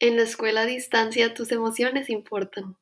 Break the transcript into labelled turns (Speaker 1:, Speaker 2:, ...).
Speaker 1: En la escuela a distancia tus emociones importan.